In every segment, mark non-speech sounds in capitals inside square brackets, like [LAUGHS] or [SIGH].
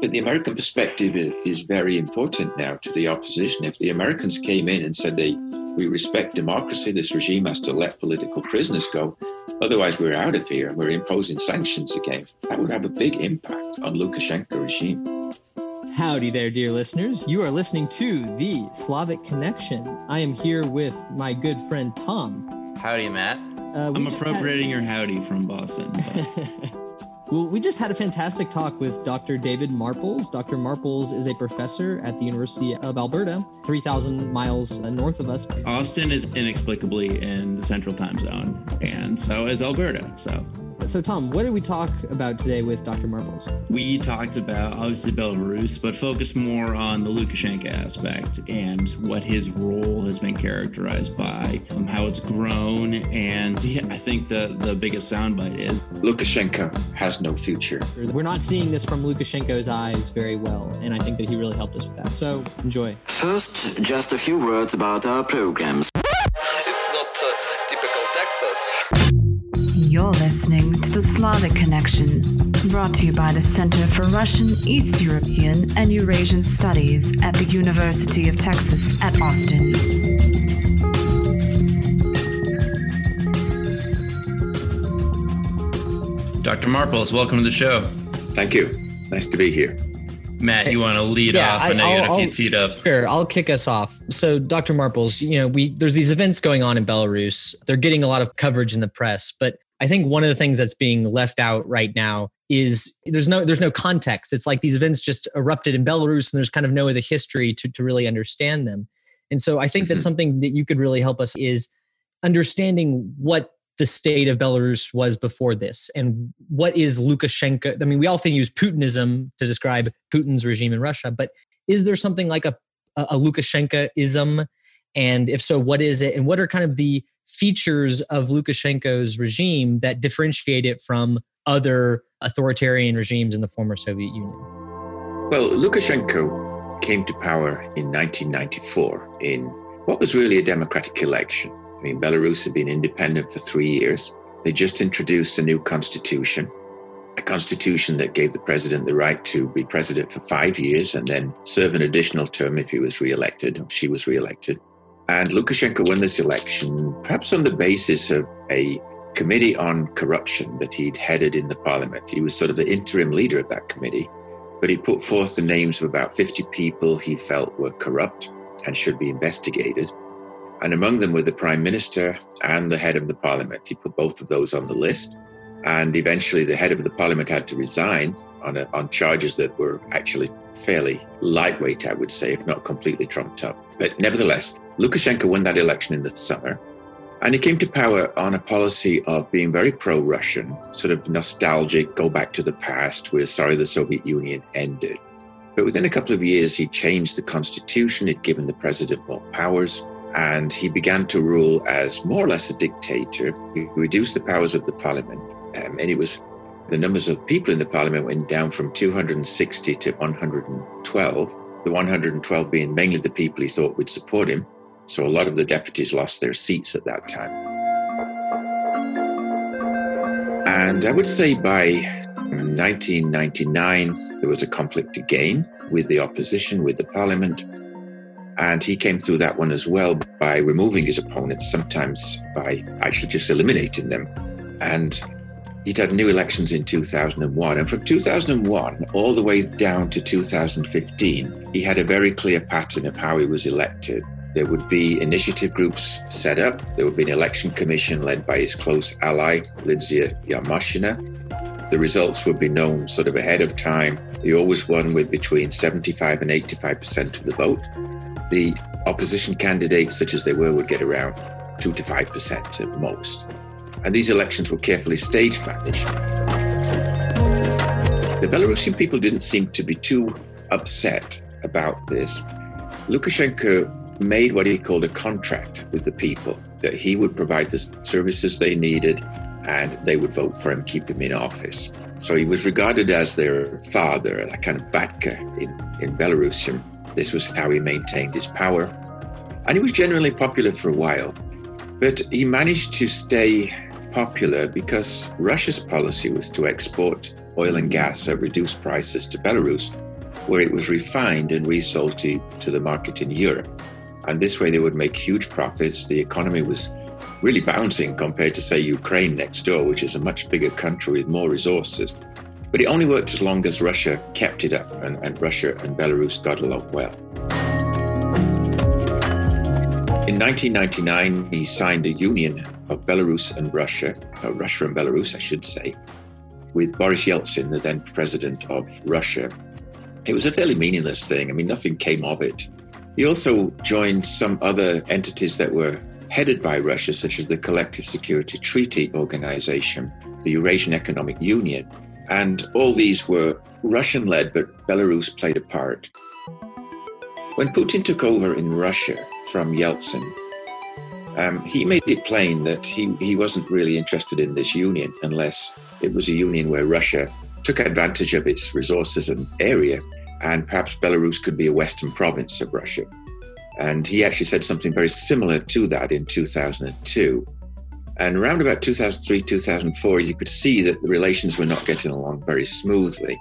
But the American perspective is very important now to the opposition. If the Americans came in and said they we respect democracy, this regime has to let political prisoners go, otherwise we're out of here and we're imposing sanctions again, that would have a big impact on Lukashenko regime. Howdy there, dear listeners. You are listening to the Slavic Connection. I am here with my good friend Tom. Howdy, Matt. Uh, I'm appropriating had... your howdy from Boston. [LAUGHS] Well, we just had a fantastic talk with Dr. David Marples. Dr. Marples is a professor at the University of Alberta, 3,000 miles uh, north of us. Austin is inexplicably in the central time zone, and so is Alberta. So so, Tom, what did we talk about today with Dr. Marples? We talked about obviously Belarus, but focused more on the Lukashenko aspect and what his role has been characterized by, um, how it's grown, and yeah, I think the the biggest soundbite is Lukashenko has no future. We're not seeing this from Lukashenko's eyes very well, and I think that he really helped us with that. So, enjoy. First, just a few words about our programs. Listening to the Slavic Connection, brought to you by the Center for Russian, East European, and Eurasian Studies at the University of Texas at Austin. Dr. Marples, welcome to the show. Thank you. Nice to be here. Matt, you want to lead yeah, off? I, know you got a few teed up. Sure, I'll kick us off. So, Dr. Marples, you know, we there's these events going on in Belarus. They're getting a lot of coverage in the press, but I think one of the things that's being left out right now is there's no there's no context. It's like these events just erupted in Belarus and there's kind of no other history to, to really understand them. And so I think mm-hmm. that something that you could really help us is understanding what the state of Belarus was before this and what is Lukashenko. I mean, we often use Putinism to describe Putin's regime in Russia, but is there something like a, a Lukashenkoism? And if so, what is it? And what are kind of the features of Lukashenko's regime that differentiate it from other authoritarian regimes in the former Soviet Union? Well, Lukashenko came to power in 1994 in what was really a democratic election. I mean, Belarus had been independent for three years. They just introduced a new constitution, a constitution that gave the president the right to be president for five years and then serve an additional term if he was reelected or she was reelected. And Lukashenko won this election, perhaps on the basis of a committee on corruption that he'd headed in the parliament. He was sort of the interim leader of that committee, but he put forth the names of about 50 people he felt were corrupt and should be investigated. And among them were the prime minister and the head of the parliament. He put both of those on the list. And eventually, the head of the parliament had to resign on, a, on charges that were actually fairly lightweight, I would say, if not completely trumped up. But nevertheless, Lukashenko won that election in the summer. And he came to power on a policy of being very pro Russian, sort of nostalgic, go back to the past, we're sorry the Soviet Union ended. But within a couple of years, he changed the constitution, he'd given the president more powers, and he began to rule as more or less a dictator. He reduced the powers of the parliament, um, and it was the numbers of people in the parliament went down from 260 to 112, the 112 being mainly the people he thought would support him so a lot of the deputies lost their seats at that time. And I would say by 1999, there was a conflict again with the opposition, with the parliament. And he came through that one as well by removing his opponents, sometimes by actually just eliminating them. And he'd had new elections in 2001. And from 2001 all the way down to 2015, he had a very clear pattern of how he was elected. There would be initiative groups set up. There would be an election commission led by his close ally, Lidzia Yermoshina. The results would be known sort of ahead of time. He always won with between 75 and 85% of the vote. The opposition candidates, such as they were, would get around 2 to 5% at most. And these elections were carefully stage managed. The Belarusian people didn't seem to be too upset about this. Lukashenko made what he called a contract with the people that he would provide the services they needed and they would vote for him, keep him in office. So he was regarded as their father, a kind of batka in, in Belarusian. This was how he maintained his power. And he was generally popular for a while. But he managed to stay popular because Russia's policy was to export oil and gas at reduced prices to Belarus where it was refined and resold to, to the market in Europe. And this way they would make huge profits. The economy was really bouncing compared to, say, Ukraine next door, which is a much bigger country with more resources. But it only worked as long as Russia kept it up, and, and Russia and Belarus got along well. In 1999, he signed a union of Belarus and Russia, or Russia and Belarus, I should say, with Boris Yeltsin, the then president of Russia. It was a fairly meaningless thing. I mean, nothing came of it. He also joined some other entities that were headed by Russia, such as the Collective Security Treaty Organization, the Eurasian Economic Union. And all these were Russian led, but Belarus played a part. When Putin took over in Russia from Yeltsin, um, he made it plain that he, he wasn't really interested in this union unless it was a union where Russia took advantage of its resources and area, and perhaps Belarus could be a western province of Russia. And he actually said something very similar to that in 2002. And around about 2003, 2004, you could see that the relations were not getting along very smoothly.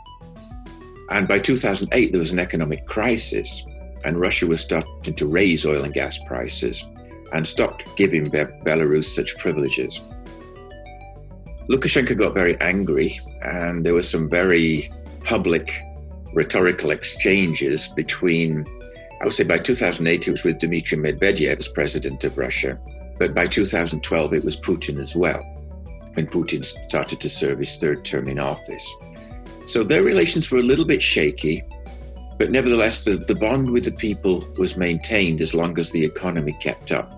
And by 2008, there was an economic crisis, and Russia was starting to raise oil and gas prices and stopped giving Be- Belarus such privileges. Lukashenko got very angry, and there were some very public rhetorical exchanges between I would say by 2008, it was with Dmitry Medvedev as president of Russia. But by 2012, it was Putin as well, when Putin started to serve his third term in office. So their relations were a little bit shaky, but nevertheless, the, the bond with the people was maintained as long as the economy kept up.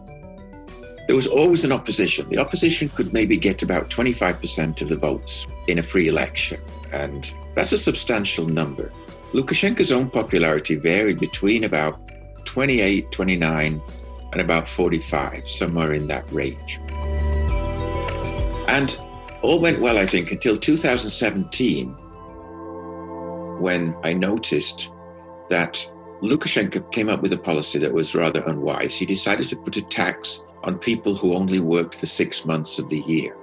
There was always an opposition. The opposition could maybe get about 25% of the votes in a free election, and that's a substantial number. Lukashenko's own popularity varied between about 28, 29, and about 45, somewhere in that range. And all went well, I think, until 2017, when I noticed that Lukashenko came up with a policy that was rather unwise. He decided to put a tax on people who only worked for six months of the year.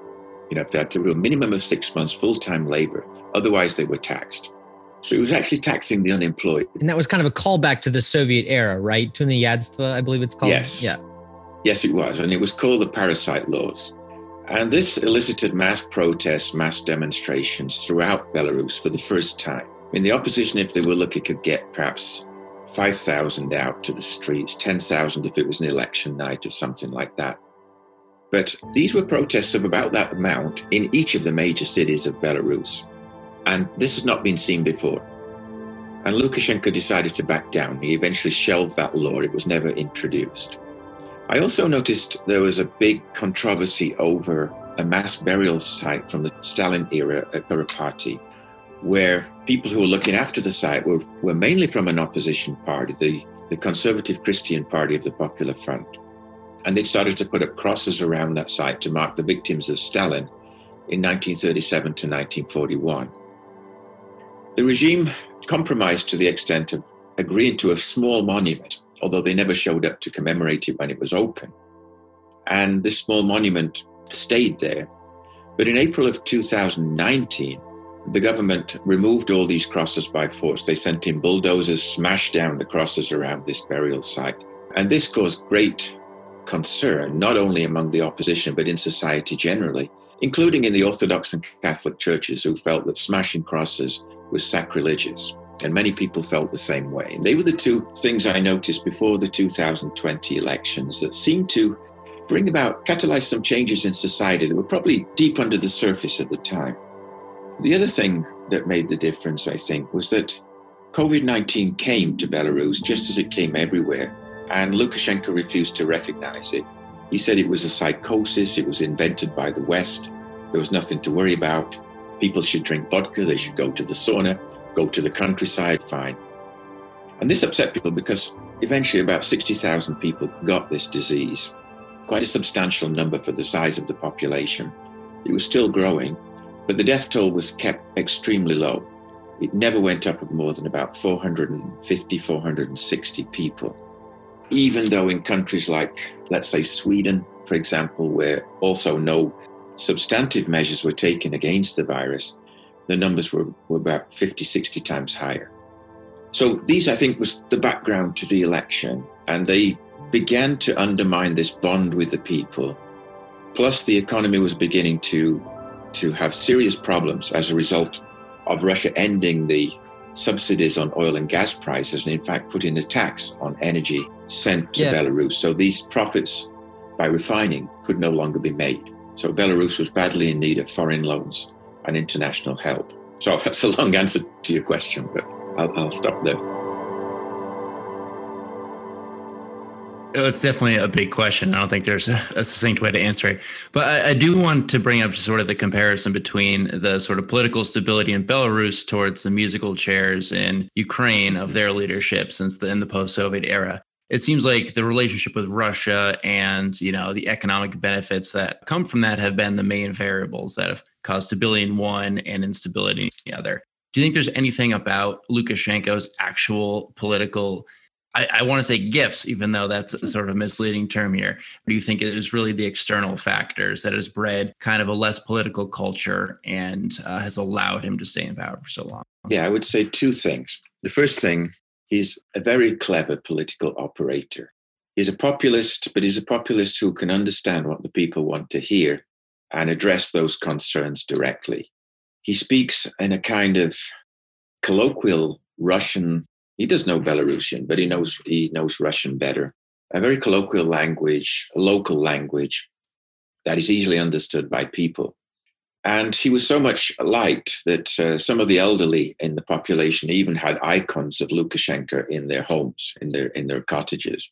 You know, if they had to do a minimum of six months full time labor, otherwise they were taxed. So he was actually taxing the unemployed. And that was kind of a callback to the Soviet era, right? To the Yadstva, I believe it's called. Yes. Yeah. Yes, it was. And it was called the parasite laws. And this elicited mass protests, mass demonstrations throughout Belarus for the first time. I mean, the opposition, if they were lucky, could get perhaps 5,000 out to the streets, 10,000 if it was an election night or something like that. But these were protests of about that amount in each of the major cities of Belarus. And this has not been seen before. And Lukashenko decided to back down. He eventually shelved that law, it was never introduced. I also noticed there was a big controversy over a mass burial site from the Stalin era at Kuropaty, where people who were looking after the site were, were mainly from an opposition party, the, the Conservative Christian Party of the Popular Front. And they started to put up crosses around that site to mark the victims of Stalin in 1937 to 1941. The regime compromised to the extent of agreeing to a small monument, although they never showed up to commemorate it when it was open. And this small monument stayed there. But in April of 2019, the government removed all these crosses by force. They sent in bulldozers, smashed down the crosses around this burial site. And this caused great concern, not only among the opposition, but in society generally, including in the Orthodox and Catholic churches who felt that smashing crosses was sacrilegious. And many people felt the same way. And they were the two things I noticed before the 2020 elections that seemed to bring about, catalyze some changes in society that were probably deep under the surface at the time. The other thing that made the difference, I think, was that COVID 19 came to Belarus just as it came everywhere, and Lukashenko refused to recognize it. He said it was a psychosis, it was invented by the West, there was nothing to worry about. People should drink vodka, they should go to the sauna, go to the countryside, fine. And this upset people because eventually about 60,000 people got this disease, quite a substantial number for the size of the population. It was still growing, but the death toll was kept extremely low. It never went up of more than about 450, 460 people. Even though in countries like, let's say, Sweden, for example, where also no substantive measures were taken against the virus, the numbers were, were about 50, 60 times higher. So these, I think, was the background to the election, and they began to undermine this bond with the people. Plus, the economy was beginning to to have serious problems as a result of Russia ending the subsidies on oil and gas prices, and in fact putting a tax on energy sent to Yeah. Belarus. So these profits by refining could no longer be made. So Belarus was badly in need of foreign loans and international help. So [LAUGHS] that's a long answer to your question, but I'll, I'll stop there. It's definitely a big question. I don't think there's a, succinct way to answer it. But I, I do want to bring up sort of the comparison between the sort of political stability in Belarus towards the musical chairs in Ukraine of their leadership since the in the post-Soviet era. It seems like the relationship with Russia and you know the economic benefits that come from that have been the main variables that have caused stability in one and instability in the other. Do you think there's anything about Lukashenko's actual political I, I want to say gifts, even though that's a sort of misleading term here. Do you think it is really the external factors that has bred kind of a less political culture and uh, has allowed him to stay in power for so long? Yeah, I would say two things. The first thing, he's a very clever political operator. He's a populist, but he's a populist who can understand what the people want to hear and address those concerns directly. He speaks in a kind of colloquial Russian. He does know Belarusian, but he knows he knows Russian better. A very colloquial language, a local language that is easily understood by people. And he was so much liked that uh, some of the elderly in the population even had icons of Lukashenko in their homes, in their in their cottages.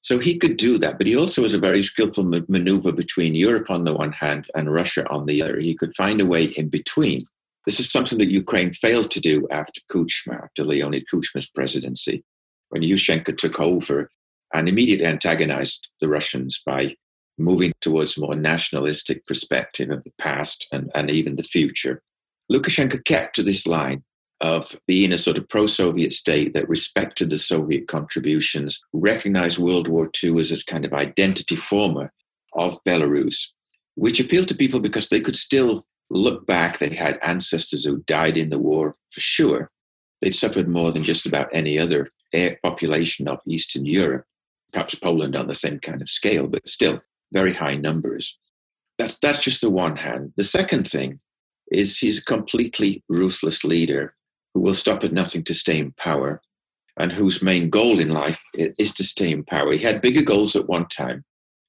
So he could do that, but he also was a very skillful ma- maneuver between Europe on the one hand and Russia on the other. He could find a way in between. This is something that Ukraine failed to do after Kuchma, after Leonid Kuchma's presidency, when Yushchenko took over and immediately antagonized the Russians by moving towards more nationalistic perspective of the past and, and even the future. Lukashenko kept to this line of being a sort of pro Soviet state that respected the Soviet contributions, recognized World War II as a kind of identity former of Belarus, which appealed to people because they could still look back. They had ancestors who died in the war for sure. They'd suffered more than just about any other population of Eastern Europe, perhaps Poland on the same kind of scale, but still very high numbers. That's, that's just the one hand. The second thing is he's a completely ruthless leader who will stop at nothing to stay in power and whose main goal in life is to stay in power. He had bigger goals at one time,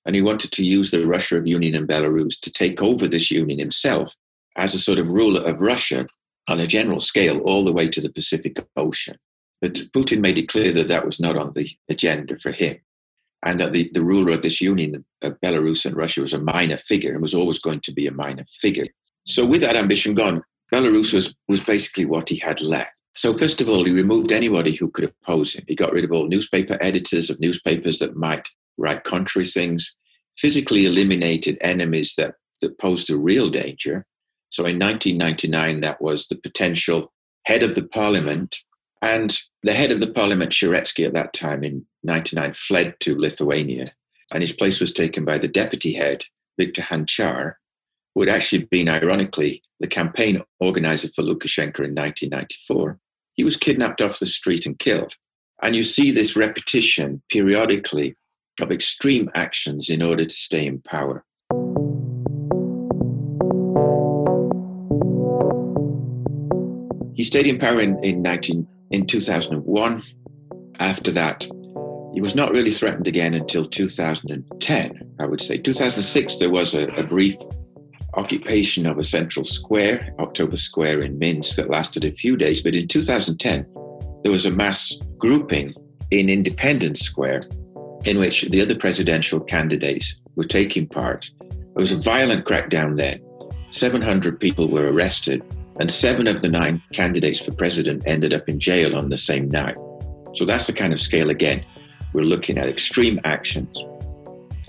and he wanted to use the Russia of Union and Belarus to take over this union himself as a sort of ruler of Russia on a general scale all the way to the Pacific Ocean. But Putin made it clear that that was not on the agenda for him, and that the, the ruler of this union of Belarus and Russia was a minor figure and was always going to be a minor figure. So, with that ambition gone, Belarus was, was basically what he had left. So, first of all, he removed anybody who could oppose him. He got rid of all newspaper editors of newspapers that might write contrary things, physically eliminated enemies that, that posed a real danger. So, in 1999, that was the potential head of the parliament. And the head of the parliament, Sharetsky, at that time in 99, fled to Lithuania. And his place was taken by the deputy head, Viktor Hanchar, who had actually been, ironically, the campaign organizer for Lukashenko in 1994. He was kidnapped off the street and killed. And you see this repetition periodically of extreme actions in order to stay in power. He stayed in power in, in, 19, in 2001. After that, he was not really threatened again until 2010, I would say. 2006, there was a, a brief occupation of a central square, October Square in Minsk, that lasted a few days. But in 2010, there was a mass grouping in Independence Square in which the other presidential candidates were taking part. There was a violent crackdown then. 700 people were arrested, and seven of the nine candidates for president ended up in jail on the same night. So that's the kind of scale, again, we're looking at extreme actions.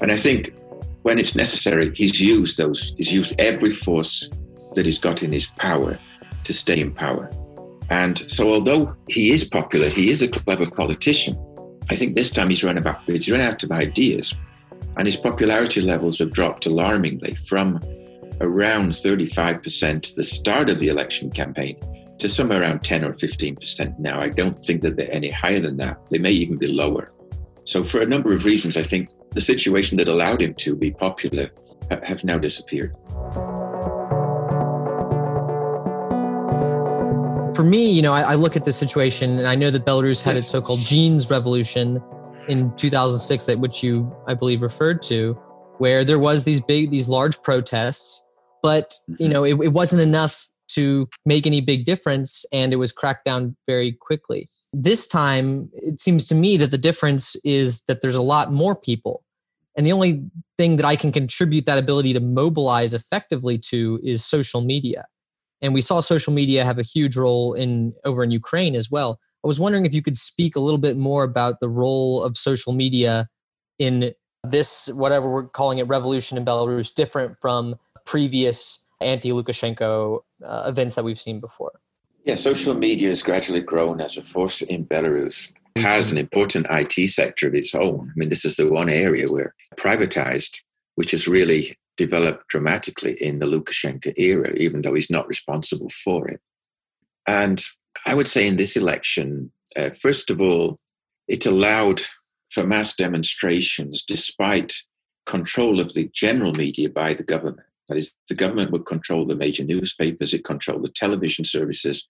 And I think when it's necessary, he's used those, he's used every force that he's got in his power to stay in power. And so, although he is popular, he is a clever politician. I think this time he's run about, he's run out of ideas, and his popularity levels have dropped alarmingly from around 35% at the start of the election campaign to somewhere around 10 or 15% now. I don't think that they're any higher than that. They may even be lower. So, for a number of reasons, I think the situation that allowed him to be popular have now disappeared. For me, you know, I, I look at the situation and I know that Belarus had its so called jeans revolution in 2006, that which you, I believe, referred to, where there was these big, these large protests, but, you mm-hmm. know, it, it wasn't enough to make any big difference and it was cracked down very quickly. This time, it seems to me that the difference is that there's a lot more people. And the only thing that I can contribute that ability to mobilize effectively to is social media. And we saw social media have a huge role in over in Ukraine as well. I was wondering if you could speak a little bit more about the role of social media in this, whatever we're calling it, revolution in Belarus, different from previous anti Lukashenko uh, events that we've seen before. Yeah, social media has gradually grown as a force in Belarus. It has an important IT sector of its own. I mean, this is the one area where privatized, which has really developed dramatically in the Lukashenko era, even though he's not responsible for it. And I would say in this election, uh, first of all, it allowed for mass demonstrations despite control of the general media by the government. That is, the government would control the major newspapers, it controlled the television services,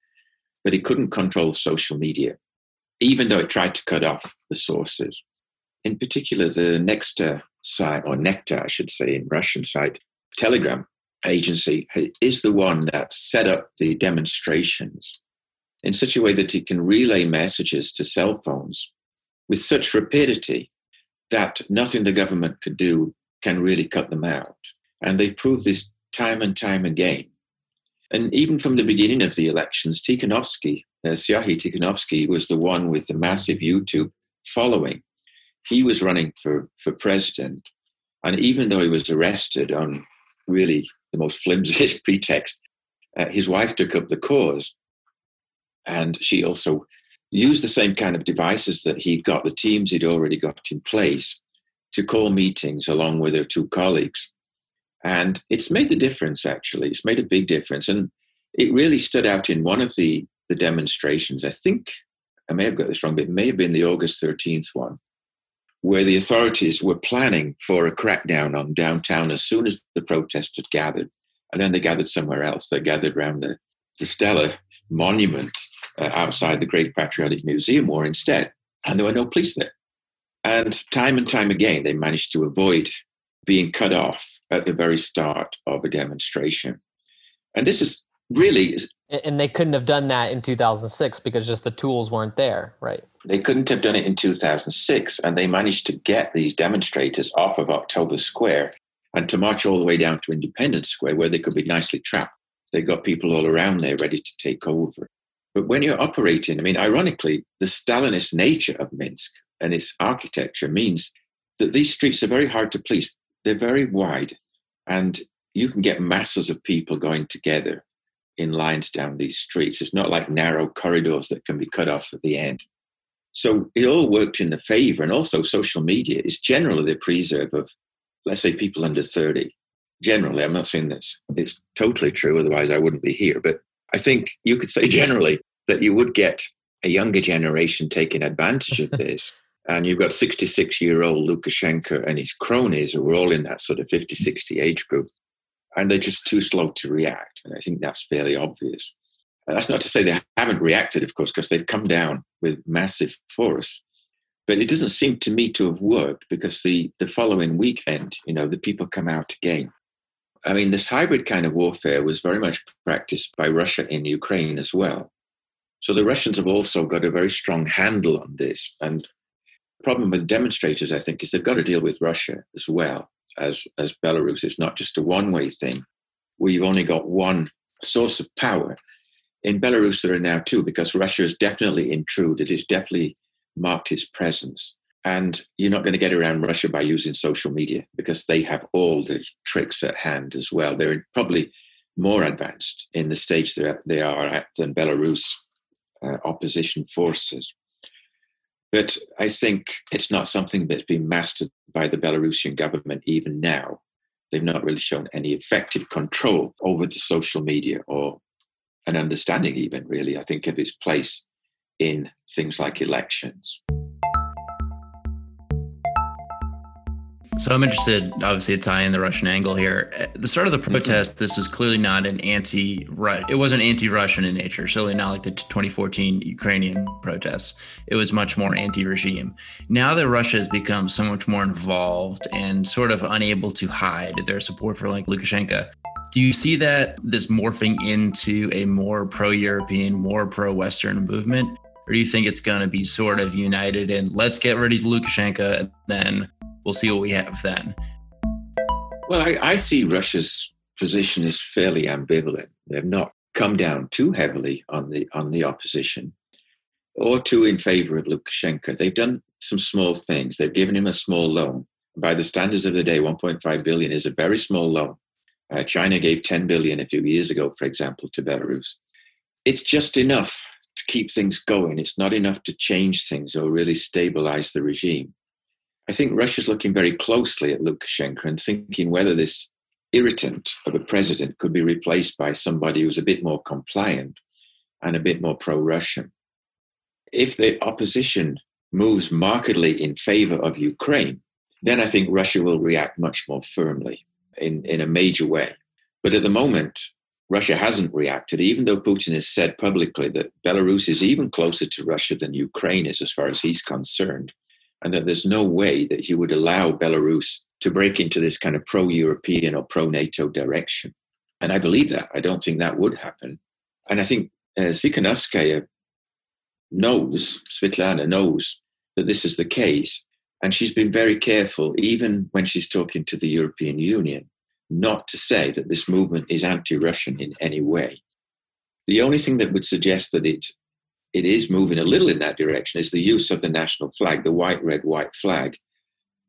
but it couldn't control social media, even though it tried to cut off the sources. In particular, the Nexta site, or Nectar, I should say, in Russian site, Telegram agency is the one that set up the demonstrations in such a way that it can relay messages to cell phones with such rapidity that nothing the government could do can really cut them out. And they proved this time and time again. And even from the beginning of the elections, Tikhanovsky, uh, Serhiy Tikhanovsky, was the one with the massive YouTube following. He was running for, for president. And even though he was arrested on really the most flimsy [LAUGHS] pretext, uh, his wife took up the cause. And she also used the same kind of devices that he'd got, the teams he'd already got in place, to call meetings along with her two colleagues. And it's made the difference, actually. It's made a big difference. And it really stood out in one of the, the demonstrations. I think, I may have got this wrong, but it may have been the August 13th one, where the authorities were planning for a crackdown on downtown as soon as the protests had gathered. And then they gathered somewhere else. They gathered around the, the Stella monument uh, outside the Great Patriotic Museum or instead. And there were no police there. And time and time again, they managed to avoid being cut off at the very start of a demonstration. And this is really. And they couldn't have done that in 2006 because just the tools weren't there, right? They couldn't have done it in 2006. And they managed to get these demonstrators off of October Square and to march all the way down to Independence Square where they could be nicely trapped. They got people all around there ready to take over. But when you're operating, I mean, ironically, the Stalinist nature of Minsk and its architecture means that these streets are very hard to police. They're very wide, and you can get masses of people going together in lines down these streets. It's not like narrow corridors that can be cut off at the end. So it all worked in the favor. And also, social media is generally the preserve of, let's say, people under 30. Generally, I'm not saying this, it's totally true, otherwise, I wouldn't be here. But I think you could say generally that you would get a younger generation taking advantage of [LAUGHS] this. And you've got 66 year old Lukashenko and his cronies who are all in that sort of 50, 60 age group. And they're just too slow to react. And I think that's fairly obvious. And that's not to say they haven't reacted, of course, because they've come down with massive force. But it doesn't seem to me to have worked because the, the following weekend, you know, the people come out again. I mean, this hybrid kind of warfare was very much practiced by Russia in Ukraine as well. So the Russians have also got a very strong handle on this. And problem with demonstrators, I think, is they've got to deal with Russia as well as, as Belarus. It's not just a one way thing you've only got one source of power. In Belarus, there are now two because Russia has definitely intruded. It's definitely marked its presence. And you're not going to get around Russia by using social media because they have all the tricks at hand as well. They're probably more advanced in the stage they are at than Belarus uh, opposition forces. But I think it's not something that's been mastered by the Belarusian government even now. They've not really shown any effective control over the social media or an understanding, even really, I think, of its place in things like elections. So I'm interested, obviously, to tie in the Russian angle here. At the start of the mm-hmm. protest, this was clearly not an anti it wasn't anti-Russian in nature, certainly not like the 2014 Ukrainian protests. It was much more anti-regime. Now that Russia has become so much more involved and sort of unable to hide their support for like Lukashenko, do you see that this morphing into a more pro-European, more pro-Western movement? Or do you think it's going to be sort of united and let's get rid of Lukashenko and then we'll see what we have then. Well, I, I see Russia's position is fairly ambivalent. They've not come down too heavily on the on the opposition or too in favor of Lukashenko. They've done some small things. They've given him a small loan. By the standards of the day, 1.5 billion is a very small loan. Uh, China gave 10 billion a few years ago, for example, to Belarus. It's just enough to keep things going. It's not enough to change things or really stabilize the regime. I think Russia's looking very closely at Lukashenko and thinking whether this irritant of a president could be replaced by somebody who's a bit more compliant and a bit more pro Russian. If the opposition moves markedly in favor of Ukraine, then I think Russia will react much more firmly in, in a major way. But at the moment, Russia hasn't reacted, even though Putin has said publicly that Belarus is even closer to Russia than Ukraine is as far as he's concerned and that there's no way that he would allow Belarus to break into this kind of pro European or pro NATO direction. And I believe that. I don't think that would happen. And I think uh, Tsikhanouskaya knows, Svetlana knows that this is the case. And she's been very careful, even when she's talking to the European Union, not to say that this movement is anti Russian in any way. The only thing that would suggest that it it is moving a little in that direction is the use of the national flag, the white, red, white flag,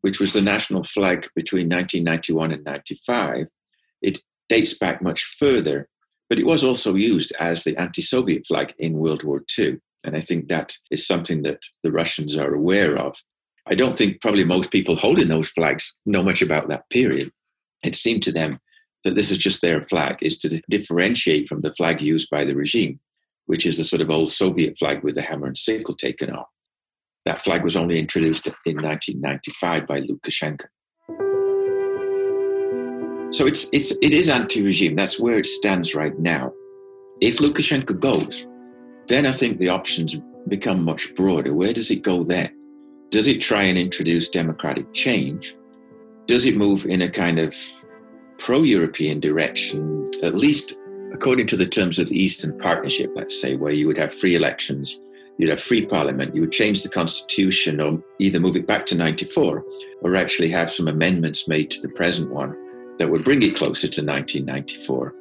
which was the national flag between 1991 and 95. It dates back much further, but it was also used as the anti Soviet flag in World War II. And I think that is something that the Russians are aware of. I don't think probably most people holding those flags know much about that period. It seemed to them that this is just their flag, is to differentiate from the flag used by the regime which is the sort of old Soviet flag with the hammer and sickle taken off. That flag was only introduced in 1995 by Lukashenko. So it's, it's, it is anti-regime. That's where it stands right now. If Lukashenko goes, then I think the options become much broader. Where does it go then? Does it try and introduce democratic change? Does it move in a kind of pro-European direction, at least according to the terms of the Eastern Partnership, let's say, where you would have free elections, you'd have free parliament, you would change the constitution or either move it back to 94 or actually have some amendments made to the present one that would bring it closer to 1994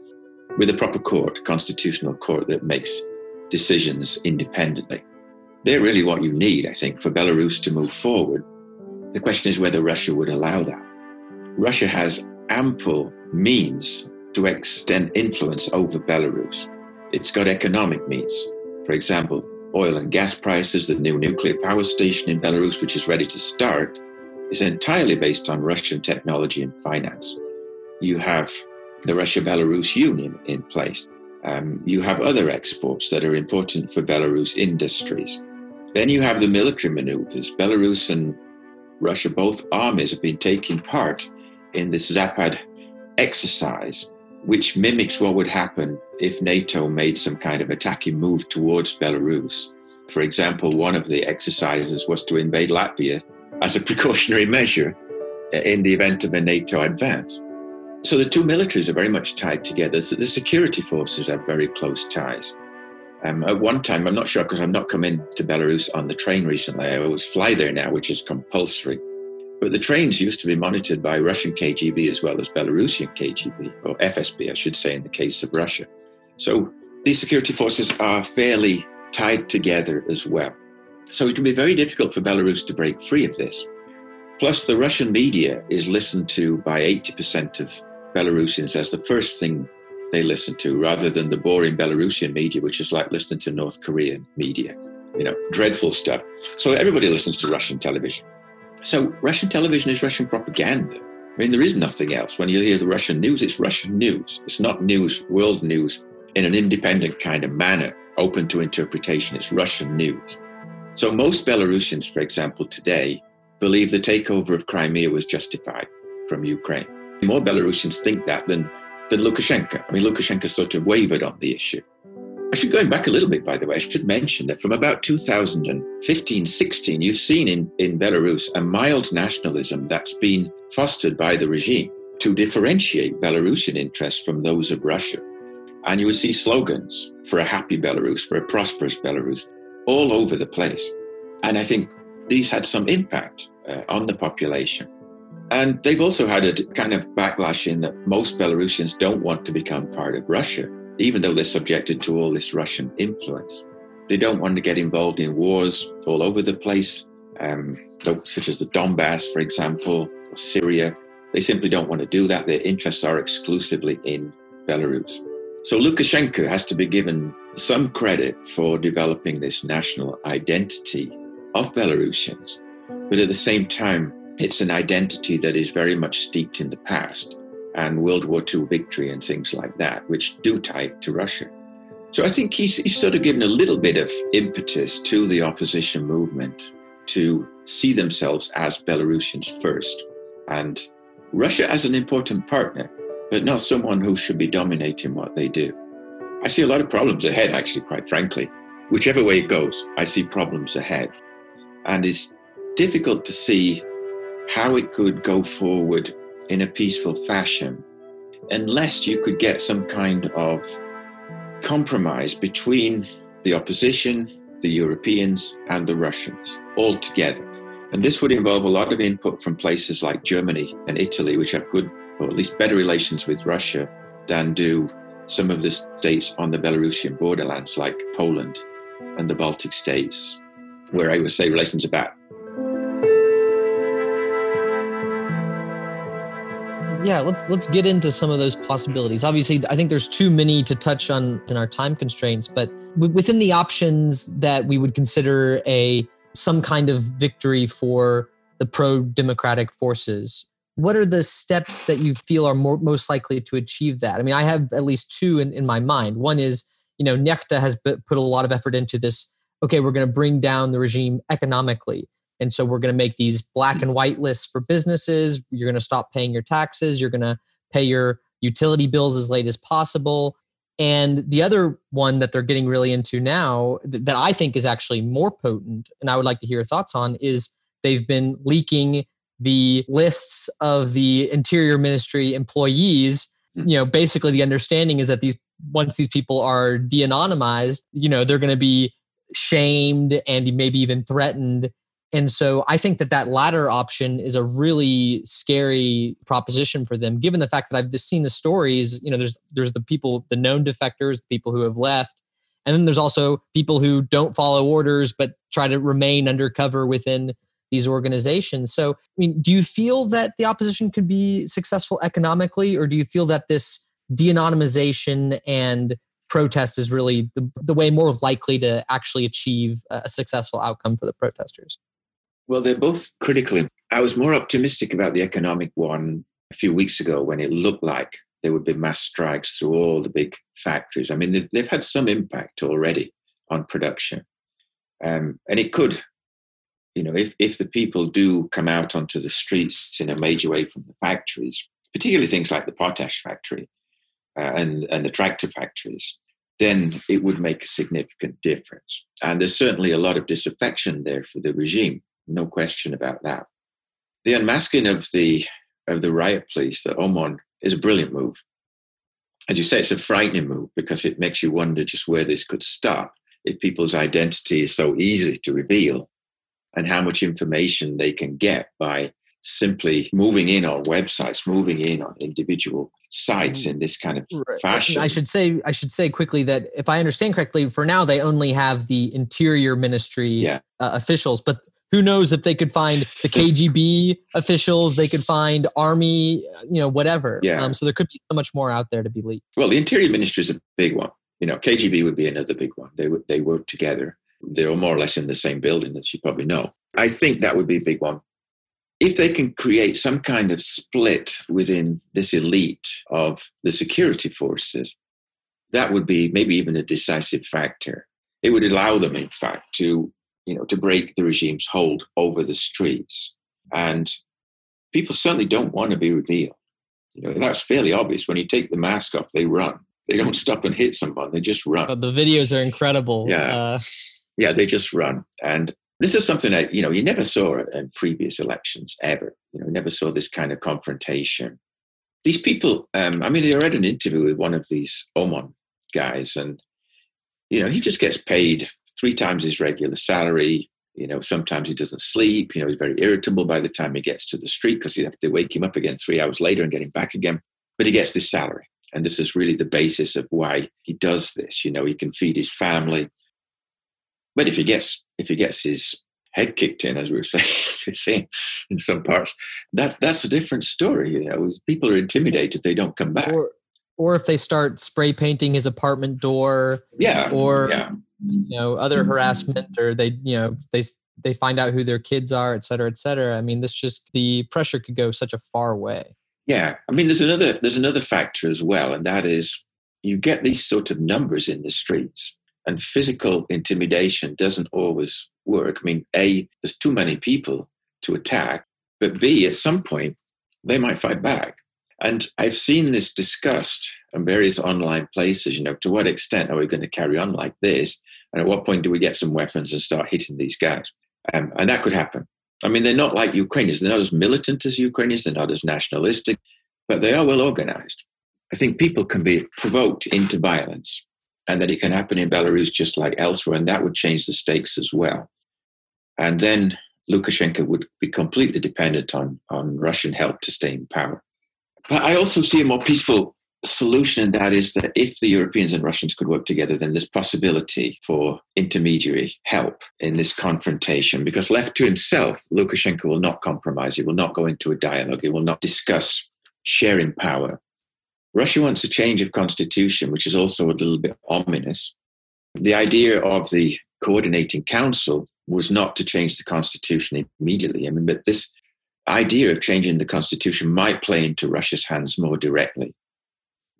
with a proper court, constitutional court that makes decisions independently. They're really what you need, I think, for Belarus to move forward. The question is whether Russia would allow that. Russia has ample means to extend influence over Belarus. It's got economic means. For example, oil and gas prices, the new nuclear power station in Belarus, which is ready to start, is entirely based on Russian technology and finance. You have the Russia Belarus Union in place. Um, you have other exports that are important for Belarus industries. Then you have the military maneuvers. Belarus and Russia, both armies, have been taking part in this Zapad exercise which mimics what would happen if NATO made some kind of attacking move towards Belarus. For example, one of the exercises was to invade Latvia as a precautionary measure in the event of a NATO advance. So the two militaries are very much tied together. So the security forces have very close ties. Um, at one time, I'm not sure because I've not come into Belarus on the train recently. I always fly there now, which is compulsory. But the trains used to be monitored by Russian KGB as well as Belarusian KGB, or FSB, I should say, in the case of Russia. So these security forces are fairly tied together as well. So it would be very difficult for Belarus to break free of this. Plus, the Russian media is listened to by 80% of Belarusians as the first thing they listen to, rather than the boring Belarusian media, which is like listening to North Korean media. You know, dreadful stuff. So everybody listens to Russian television. So Russian television is Russian propaganda. I mean, there is nothing else. When you hear the Russian news, it's Russian news. It's not news, world news, in an independent kind of manner, open to interpretation. It's Russian news. So most Belarusians, for example, today believe the takeover of Crimea was justified from Ukraine. More Belarusians think that than, than Lukashenko. I mean, Lukashenko sort of wavered on the issue. I should going back a little bit, by the way, I should mention that from about 2015 16, you've seen in, in Belarus a mild nationalism that's been fostered by the regime to differentiate Belarusian interests from those of Russia. And you will see slogans for a happy Belarus, for a prosperous Belarus, all over the place. And I think these had some impact uh, on the population. And they've also had a kind of backlash in that most Belarusians don't want to become part of Russia, even though they're subjected to all this Russian influence. They don't want to get involved in wars all over the place, um, such as the Donbass, for example, or Syria. They simply don't want to do that. Their interests are exclusively in Belarus. So Lukashenko has to be given some credit for developing this national identity of Belarusians. But at the same time, it's an identity that is very much steeped in the past and World War II victory and things like that, which do tie to Russia. So I think he's, he's sort of given a little bit of impetus to the opposition movement to see themselves as Belarusians first and Russia as an important partner, but not someone who should be dominating what they do. I see a lot of problems ahead, actually, quite frankly. Whichever way it goes, I see problems ahead. And it's difficult to see how it could go forward in a peaceful fashion unless you could get some kind of compromise between the opposition, the Europeans, and the Russians all together. And this would involve a lot of input from places like Germany and Italy, which have good, or at least better relations with Russia than do some of the states on the Belarusian borderlands, like Poland and the Baltic states, where I would say relations are bad. Yeah let's let's get into some of those possibilities. Obviously i think there's too many to touch on in our time constraints but within the options that we would consider a some kind of victory for the pro democratic forces what are the steps that you feel are more, most likely to achieve that? I mean i have at least two in, in my mind. One is you know Nekhta has put a lot of effort into this okay we're going to bring down the regime economically and so we're going to make these black and white lists for businesses. You're going to stop paying your taxes. You're going to pay your utility bills as late as possible. And the other one that they're getting really into now that I think is actually more potent, and I would like to hear your thoughts on, is they've been leaking the lists of the Interior Ministry employees. You know, basically the understanding is that these once these people are de-anonymized, you know, they're going to be shamed and maybe even threatened and so I think that that latter option is a really scary proposition for them, given the fact that I've just seen the stories. You know, there's there's the people, the known defectors, the people who have left, and then there's also people who don't follow orders but try to remain undercover within these organizations. So, I mean, do you feel that the opposition could be successful economically, or do you feel that this de-anonymization and protest is really the, the way more likely to actually achieve a successful outcome for the protesters? Well, they're both critical. I was more optimistic about the economic one a few weeks ago when it looked like there would be mass strikes through all the big factories. I mean, they've, they've had some impact already on production. Um, and it could, you know, if, if the people do come out onto the streets in a major way from the factories, particularly things like the potash factory uh, and, and the tractor factories, then it would make a significant difference. And there's certainly a lot of disaffection there for the regime no question about that. The unmasking of the of the riot police, the OMON, is a brilliant move. As you say, it's a frightening move because it makes you wonder just where this could stop if people's identity is so easy to reveal and how much information they can get by simply moving in on websites, moving in on individual sites in this kind of fashion. I should say I should say quickly that if I understand correctly, for now they only have the Interior Ministry yeah. uh, officials, but who knows if they could find the KGB officials, they could find army, you know, whatever. Yeah. Um, so there could be so much more out there to be leaked. Well, the Interior Ministry is a big one. You know, KGB would be another big one. They would they work together. They're all more or less in the same building, as you probably know. I think that would be a big one. If they can create some kind of split within this elite of the security forces, that would be maybe even a decisive factor. It would allow them, in fact, to you know to break the regime's hold over the streets. And people certainly don't want to be revealed. You know, that's fairly obvious. When you take the mask off, they run. They don't stop and hit someone. They just run. the videos are incredible. Yeah. Uh, yeah, they just run. And this is something that, you know, you never saw in previous elections ever. You know, never saw this kind of confrontation. These people, um, I mean, I read an interview with one of these OMON guys, and, you know, he just gets paid three times his regular salary. You know, sometimes he doesn't sleep. You know, he's very irritable by the time he gets to the street because you have to wake him up again three hours later and get him back again. But he gets this salary. And this is really the basis of why he does this. You know, he can feed his family. But if he gets if he gets his head kicked in, as we were [LAUGHS] saying, in some parts, that's that's a different story. You know, people are intimidated; they don't come back. Or, or if they start spray painting his apartment door, yeah, or yeah. You know other mm-hmm. harassment, or they you know they they find out who their kids are, et cetera, et cetera. I mean, this just the pressure could go such a far way. Yeah, I mean, there's another there's another factor as well, and that is you get these sort of numbers in the streets, and physical intimidation doesn't always work. I mean, a there's too many people to attack, but b at some point they might fight back, and I've seen this discussed in various online places. You know, to what extent are we going to carry on like this, and at what point do we get some weapons and start hitting these guys? Um, and that could happen. I mean, they're not like Ukrainians. They're not as militant as Ukrainians. They're not as nationalistic, but they are well organized. I think people can be provoked into violence and that it can happen in Belarus just like elsewhere, and that would change the stakes as well. And then Lukashenko would be completely dependent on, on Russian help to stay in power. But I also see a more peaceful solution, and that is that if the Europeans and Russians could work together, then there's possibility for intermediary help in this confrontation. Because left to himself, Lukashenko will not compromise. He will not go into a dialogue. He will not discuss sharing power. Russia wants a change of constitution, which is also a little bit ominous. The idea of the coordinating council was not to change the constitution immediately. I mean, but this idea of changing the constitution might play into Russia's hands more directly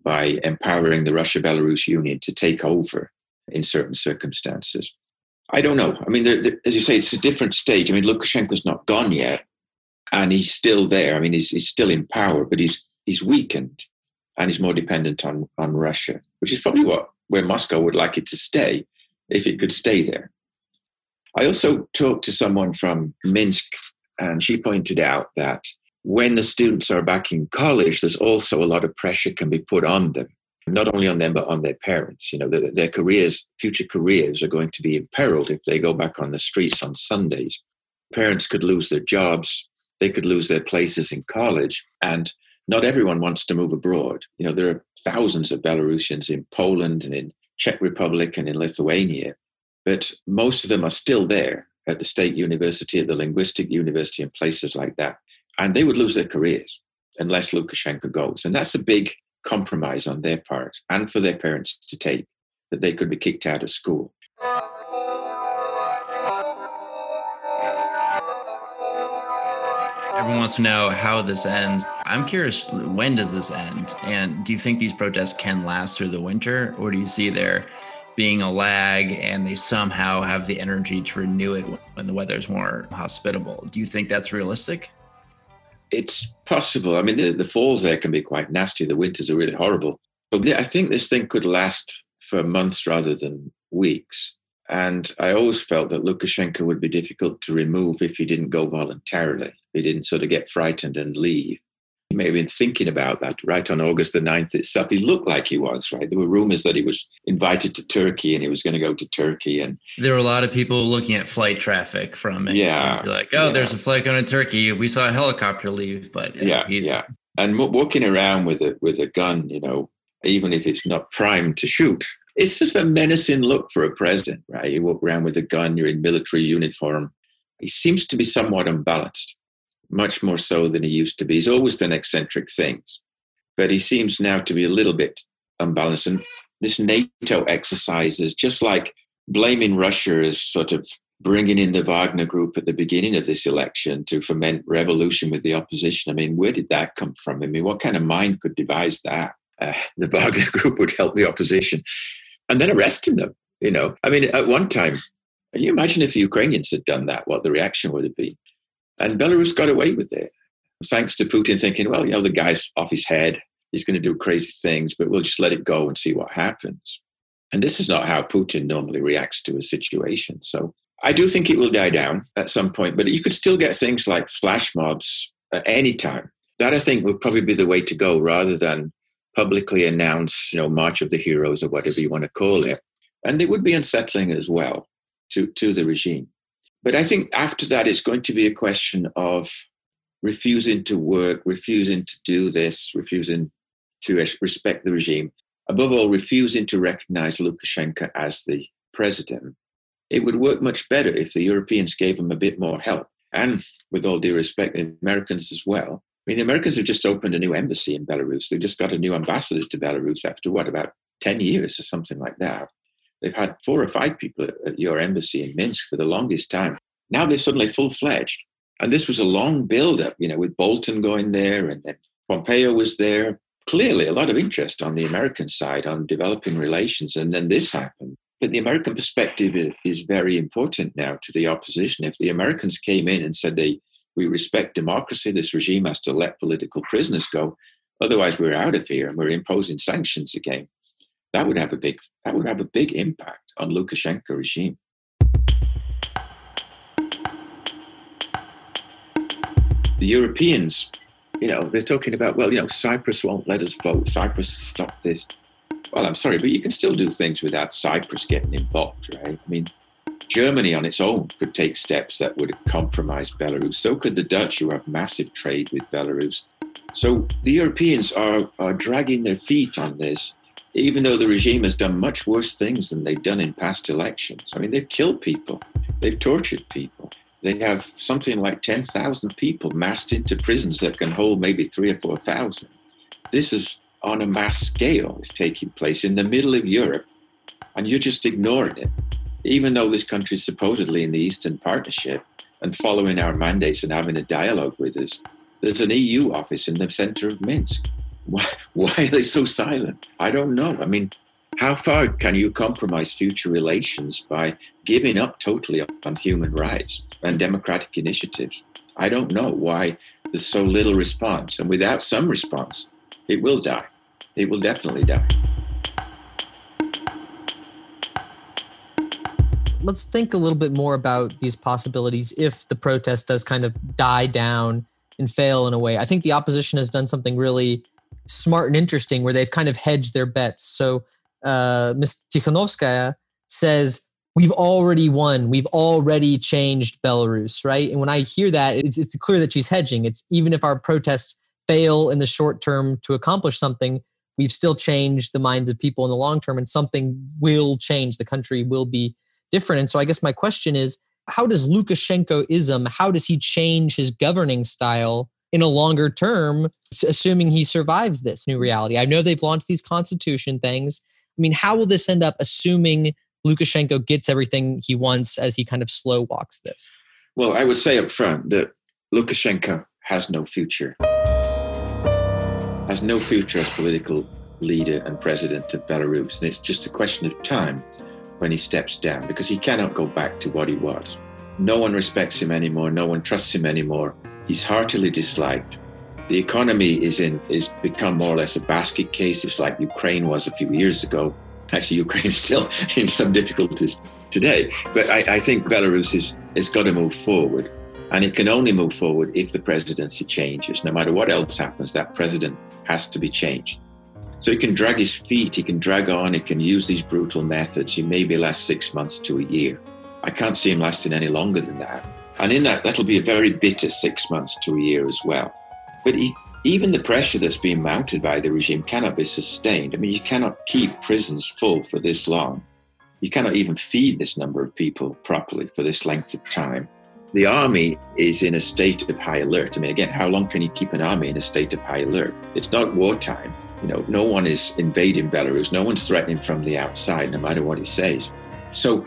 by empowering the Russia Belarus Union to take over in certain circumstances. I don't know. I mean, as you say, it's a different stage. I mean, Lukashenko's not gone yet, and he's still there. I mean, he's, he's still in power, but he's he's weakened, and he's more dependent on on Russia, which is probably what where Moscow would like it to stay if it could stay there. I also talked to someone from Minsk, and she pointed out that when the students are back in college, there's also a lot of pressure can be put on them, not only on them, but on their parents. You know, their, their careers, future careers are going to be imperiled if they go back on the streets on Sundays. Parents could lose their jobs, they could lose their places in college, and not everyone wants to move abroad. You know, there are thousands of Belarusians in Poland and in Czech Republic and in Lithuania, but most of them are still there at the state university, at the linguistic university, and places like that and they would lose their careers unless Lukashenko goes. And that's a big compromise on their part and for their parents to take that they could be kicked out of school. Everyone wants to know how this ends. I'm curious, when does this end? And do you think these protests can last through the winter, or do you see there being a lag and they somehow have the energy to renew it when the weather is more hospitable? Do you think that's realistic? it's possible. I mean, the, the falls there can be quite nasty. The winters are really horrible. But I think this thing could last for months rather than weeks. And I always felt that Lukashenko would be difficult to remove if he didn't go voluntarily. He didn't sort of get frightened and leave. He may have been thinking about that right on August the 9th itself. He looked like he was, right? There were rumors that he was invited to Turkey and he was going to go to Turkey. And there were a lot of people looking at flight traffic from it. Yeah. So like, oh, yeah. there's a flight going to Turkey. We saw a helicopter leave, but yeah, he's. Yeah. And walking around with a, with a gun, you know, even if it's not primed to shoot, it's just a menacing look for a president, right? You walk around with a gun, you're in military uniform. He seems to be somewhat unbalanced much more so than he used to be. He's always done eccentric things, but he seems now to be a little bit unbalanced. And this NATO exercise is just like blaming Russia as sort of bringing in the Wagner group at the beginning of this election to foment revolution with the opposition. I mean, where did that come from? I mean, what kind of mind could devise that? uh, [LAUGHS] the Wagner Group would help the opposition, and then arresting them. You know, I mean, at one time, can you imagine if the Ukrainians had done that, what the reaction would have been? And Belarus got away with it, thanks to Putin thinking, well, you know, the guy's off his head. He's going to do crazy things, but we'll just let it go and see what happens. And this is not how Putin normally reacts to a situation. So I do think it will die down at some point, but you could still get things like flash mobs at any time. That I think would probably be the way to go rather than publicly announce, you know, March of the Heroes or whatever you want to call it. And it would be unsettling as well to, to the regime. But I think after that, it's going to be a question of refusing to work, refusing to do this, refusing to respect the regime, above all, refusing to recognize Lukashenko as the president. It would work much better if the Europeans gave him a bit more help. And with all due respect, the Americans as well. I mean, the Americans have just opened a new embassy in Belarus. They've just got a new ambassador to Belarus after what, about 10 years or something like that. They've had four or five people at your embassy in Minsk for the longest time. Now they're suddenly full fledged. And this was a long build up, you know, with Bolton going there and then Pompeo was there. Clearly, a lot of interest on the American side on developing relations. And then this happened. But the American perspective is very important now to the opposition. If the Americans came in and said they we respect democracy, this regime has to let political prisoners go, otherwise we're out of here and we're imposing sanctions again that would have a big that would have a big impact on Lukashenko regime. The Europeans, you know, they're talking about, well, you know, Cyprus won't let us vote. Cyprus stopped this. Well, I'm sorry, but you can still do things without Cyprus getting involved, right? I mean, Germany on its own could take steps that would compromise Belarus. So could the Dutch, who have massive trade with Belarus. So the Europeans are, are dragging their feet on this even though the regime has done much worse things than they've done in past elections. I mean, they've killed people, they've tortured people. They have something like 10,000 people massed into prisons that can hold maybe three or 4,000. This is on a mass scale, it's taking place in the middle of Europe, and you're just ignoring it. Even though this country is supposedly in the Eastern Partnership and following our mandates and having a dialogue with us, there's an EU office in the center of Minsk. Why, why are they so silent? I don't know. I mean, how far can you compromise future relations by giving up totally on human rights and democratic initiatives? I don't know why there's so little response. And without some response, it will die. It will definitely die. Let's think a little bit more about these possibilities if the protest does kind of die down and fail in a way. I think the opposition has done something really smart and interesting where they've kind of hedged their bets. So uh, Ms. Tikhanovskaya says, We've already won. We've already changed Belarus, right? And when I hear that, it's, it's clear that she's hedging. It's even if our protests fail in the short term to accomplish something, we've still changed the minds of people in the long term, and something will change. The country will be different. And so, I guess my question is how does Lukashenkoism, how does he change his governing style in a longer term, assuming he survives this new reality. I know they've launched these constitution things. I mean, how will this end up, assuming Lukashenko gets everything he wants as he kind of slow walks this? Well, I would say up front that Lukashenko has no future, has no future as political leader and president of Belarus. And it's just a question of time when he steps down because he cannot go back to what he was. No one respects him anymore, no one trusts him anymore. He's heartily disliked. The economy is in is become more or less a basket case. It's like Ukraine was a few years ago. Actually, [LAUGHS] Ukraine's still in some difficulties today. But I, I think Belarus is has got to move forward. And it can only move forward if the presidency changes. No matter what else happens, that president has to be changed. So he can drag his feet, he can drag on, he can use these brutal methods. He maybe last six months to a year. I can't see him lasting any longer than that. And in that, that'll be a very bitter six months to a year as well. But he, even the pressure that's being mounted by the regime cannot be sustained. I mean, you cannot keep prisons full for this long. You cannot even feed this number of people properly for this length of time. The army is in a state of high alert. I mean, again, how long can you keep an army in a state of high alert? It's not wartime. You know, no one is invading Belarus. No one's threatening from the outside, no matter what he says. So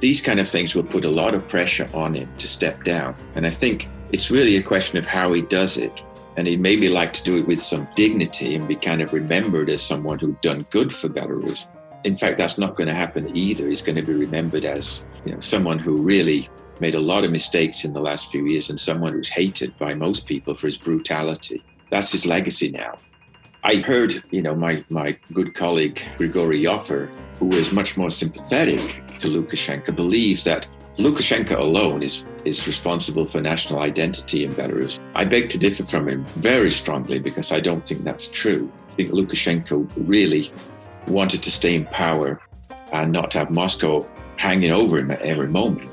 these kind of things will put a lot of pressure on him to step down. And I think it's really a question of how he does it. And he'd maybe like to do it with some dignity and be kind of remembered as someone who'd done good for Belarus. In fact, that's not going to happen either. He's going to be remembered as you know, someone who really made a lot of mistakes in the last few years and someone who's hated by most people for his brutality. That's his legacy now. I heard, you know, my, my good colleague Grigory Ioffe, who is much more sympathetic to Lukashenko, believes that Lukashenko alone is, is responsible for national identity in Belarus. I beg to differ from him very strongly because I don't think that's true. I think Lukashenko really wanted to stay in power and not have Moscow hanging over him at every moment.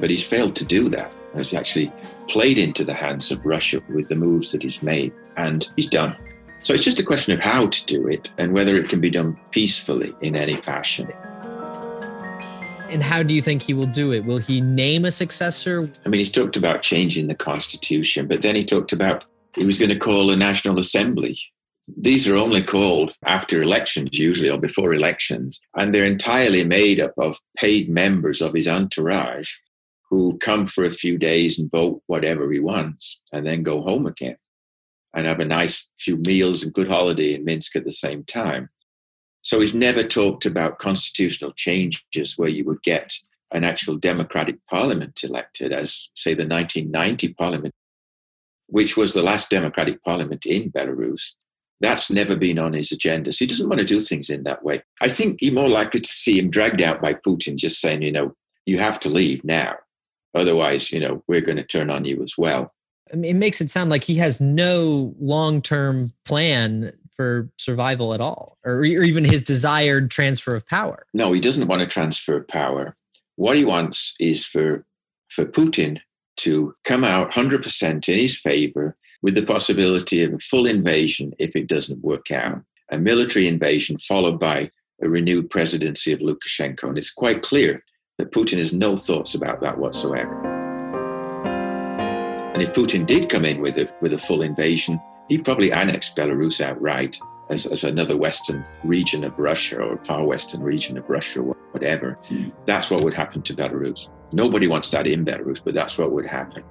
But he's failed to do that. He's actually played into the hands of Russia with the moves that he's made, and he's done. So it's just a question of how to do it and whether it can be done peacefully in any fashion. And how do you think he will do it? Will he name a successor? I mean, he's talked about changing the constitution, but then he talked about he was going to call a national assembly. These are only called after elections, usually, or before elections, and they're entirely made up of paid members of his entourage who come for a few days and vote whatever he wants and then go home again and have a nice few meals and good holiday in Minsk at the same time. So he's never talked about constitutional changes where you would get an actual democratic parliament elected, as, say, the 1990 parliament, which was the last democratic parliament in Belarus. That's never been on his agenda. So he doesn't want to do things in that way. I think you're more likely to see him dragged out by Putin, just saying, you know, you have to leave now. Otherwise, you know, we're going to turn on you as well. I mean, it makes it sound like he has no long term plan for survival at all, or, or even his desired transfer of power. No, he doesn't want to transfer power. What he wants is for for Putin to come out 100% in his favor with the possibility of a full invasion if it doesn't work out, a military invasion followed by a renewed presidency of Lukashenko. And it's quite clear that Putin has no thoughts about that whatsoever. And if Putin did come in with a, with a full invasion, he'd probably annexed Belarus outright as, as another Western region of Russia or far Western region of Russia or whatever. Mm. That's what would happen to Belarus. Nobody wants that in Belarus, but that's what would happen.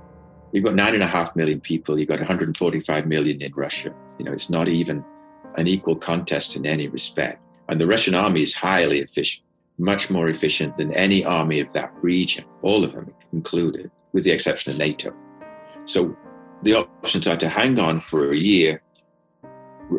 You've got nine and a half million people. You've got 145 million in Russia. You know, it's not even an equal contest in any respect. And the Russian army is highly efficient, much more efficient than any army of that region, all of them included, with the exception of NATO. So the options are to hang on for a year,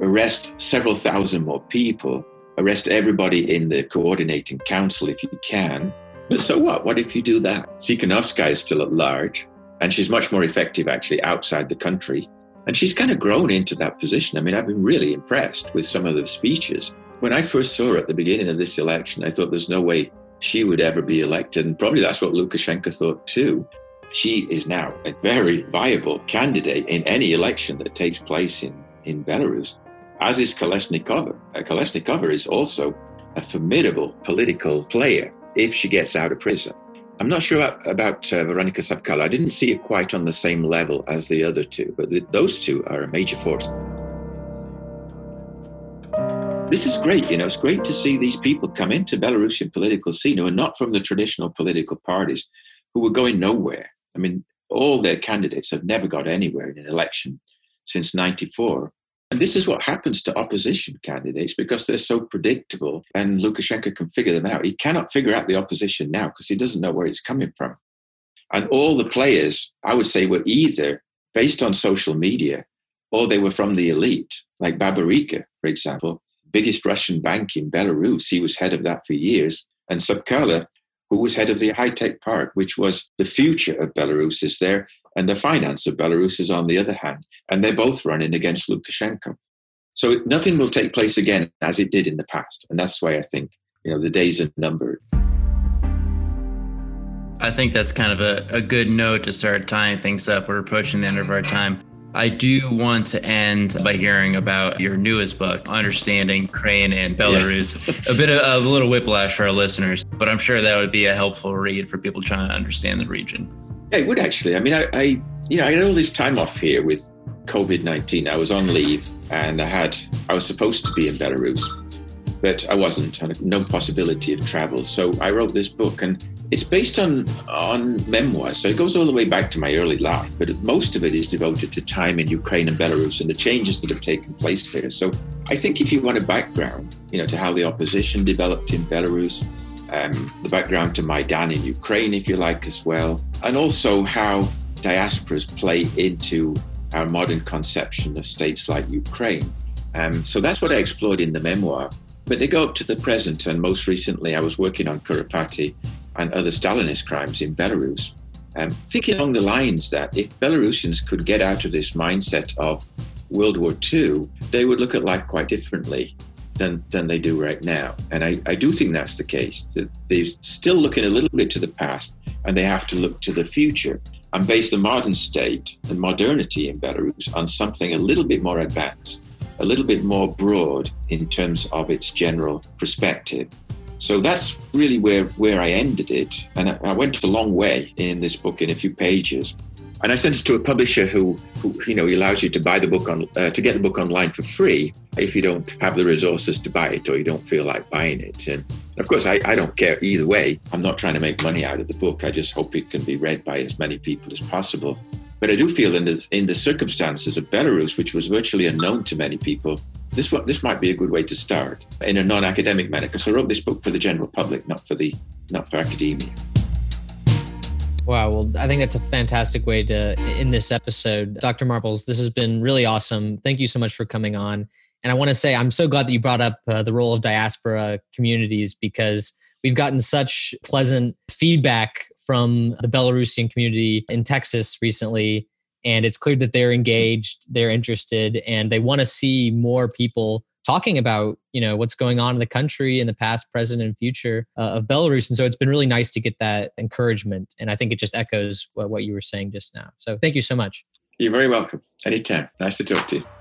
arrest several thousand more people, arrest everybody in the coordinating council if you can. But so what? What if you do that? Tsikhanovskaya is still at large, and she's much more effective actually outside the country. And she's kind of grown into that position. I mean, I've been really impressed with some of the speeches. When I first saw her at the beginning of this election, I thought there's no way she would ever be elected. And probably that's what Lukashenko thought too she is now a very viable candidate in any election that takes place in, in Belarus, as is Kolesnikova. Uh, Kolesnikova is also a formidable political player if she gets out of prison. I'm not sure about, about uh, Veronika Tsapkalo. I didn't see it quite on the same level as the other two, but those two are a major force. This is great. You know, it's great to see these people come into Belarusian political scene who are not from the traditional political parties, who were going nowhere. I mean, all their candidates have never got anywhere in an election since 94. And this is what happens to opposition candidates because they're so predictable and Lukashenko can figure them out. He cannot figure out the opposition now because he doesn't know where it's coming from. And all the players, I would say, were either based on social media or they were from the elite, like Babarika, for example, biggest Russian bank in Belarus. He was head of that for years. And Tsapkalo who was head of the high tech park, which was the future of Belarus is there, and the finance of Belarus is on the other hand. And they're both running against Lukashenko. So nothing will take place again as it did in the past. And that's why I think, you know, the days are numbered. I think that's kind of a, a good note to start tying things up. We're approaching the end of our time. I do want to end by hearing about your newest book, Understanding Ukraine and Belarus. Yeah. a bit of a little whiplash for our listeners, but I'm sure that would be a helpful read for people trying to understand the region. Yeah, it would actually. I mean, I, I you know, I had all this time off here with COVID 19. I was on leave and I had, I was supposed to be in Belarus, but I wasn't, I no possibility of travel. So I wrote this book and it's based on on memoirs, so it goes all the way back to my early life. But most of it is devoted to time in Ukraine and Belarus and the changes that have taken place there. So I think if you want a background, you know, to how the opposition developed in Belarus, um, the background to Maidan in Ukraine, if you like, as well, and also how diasporas play into our modern conception of states like Ukraine. Um, so that's what I explored in the memoir. But they go up to the present, and most recently I was working on Kuropaty and other Stalinist crimes in Belarus, um, thinking along the lines that if Belarusians could get out of this mindset of World War II, they would look at life quite differently than, than they do right now. And I, I do think that's the case, that they're still looking a little bit to the past and they have to look to the future and base the modern state and modernity in Belarus on something a little bit more advanced, a little bit more broad in terms of its general perspective. So that's really where, where I ended it. And I, I went a long way in this book in a few pages. And I sent it to a publisher who, who you know, allows you to buy the book on, uh, to get the book online for free if you don't have the resources to buy it or you don't feel like buying it. And of course, I, I don't care either way. I'm not trying to make money out of the book. I just hope it can be read by as many people as possible. But I do feel in the, in the circumstances of Belarus, which was virtually unknown to many people, this, this might be a good way to start in a non-academic manner, because I wrote this book for the general public, not for the not for academia. Wow. Well, I think that's a fantastic way to end this episode. Dr. Marples, this has been really awesome. Thank you so much for coming on. And I want to say, I'm so glad that you brought up uh, the role of diaspora communities because we've gotten such pleasant feedback from the Belarusian community in Texas recently. And it's clear that they're engaged, they're interested, and they want to see more people talking about you know what's going on in the country in the past present and future uh, of belarus. And so it's been really nice to get that encouragement and i think it just echoes what, what you were saying just now. So thank you so much. You're very welcome. Anytime. Nice to talk to you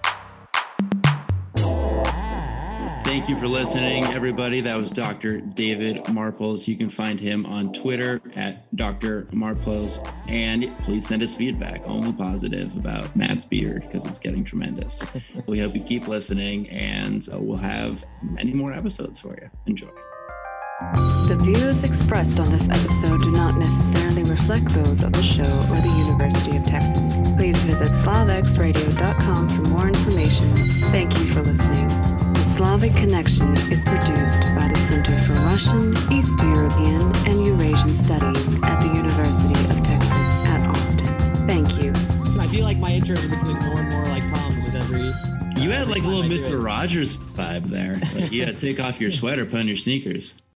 Thank you for listening, everybody. That was Dr. David Marples. You can find him on Twitter at Dr. Marples. And please send us feedback, only positive, about Matt's beard because it's getting tremendous. [LAUGHS] we hope you keep listening, and uh, we'll have many more episodes for you. Enjoy. The views expressed on this episode do not necessarily reflect those of the show or the University of Texas. Please visit slavexradio.com for more information. Thank you for listening. The Slavic Connection is produced by the Center for Russian, East European, and Eurasian Studies at the University of Texas at Austin. Thank you. I feel like my intros are becoming more and more like Tom's with every. You had like a little Mr. Rogers vibe there. Like, yeah, take off your sweater, put on your sneakers.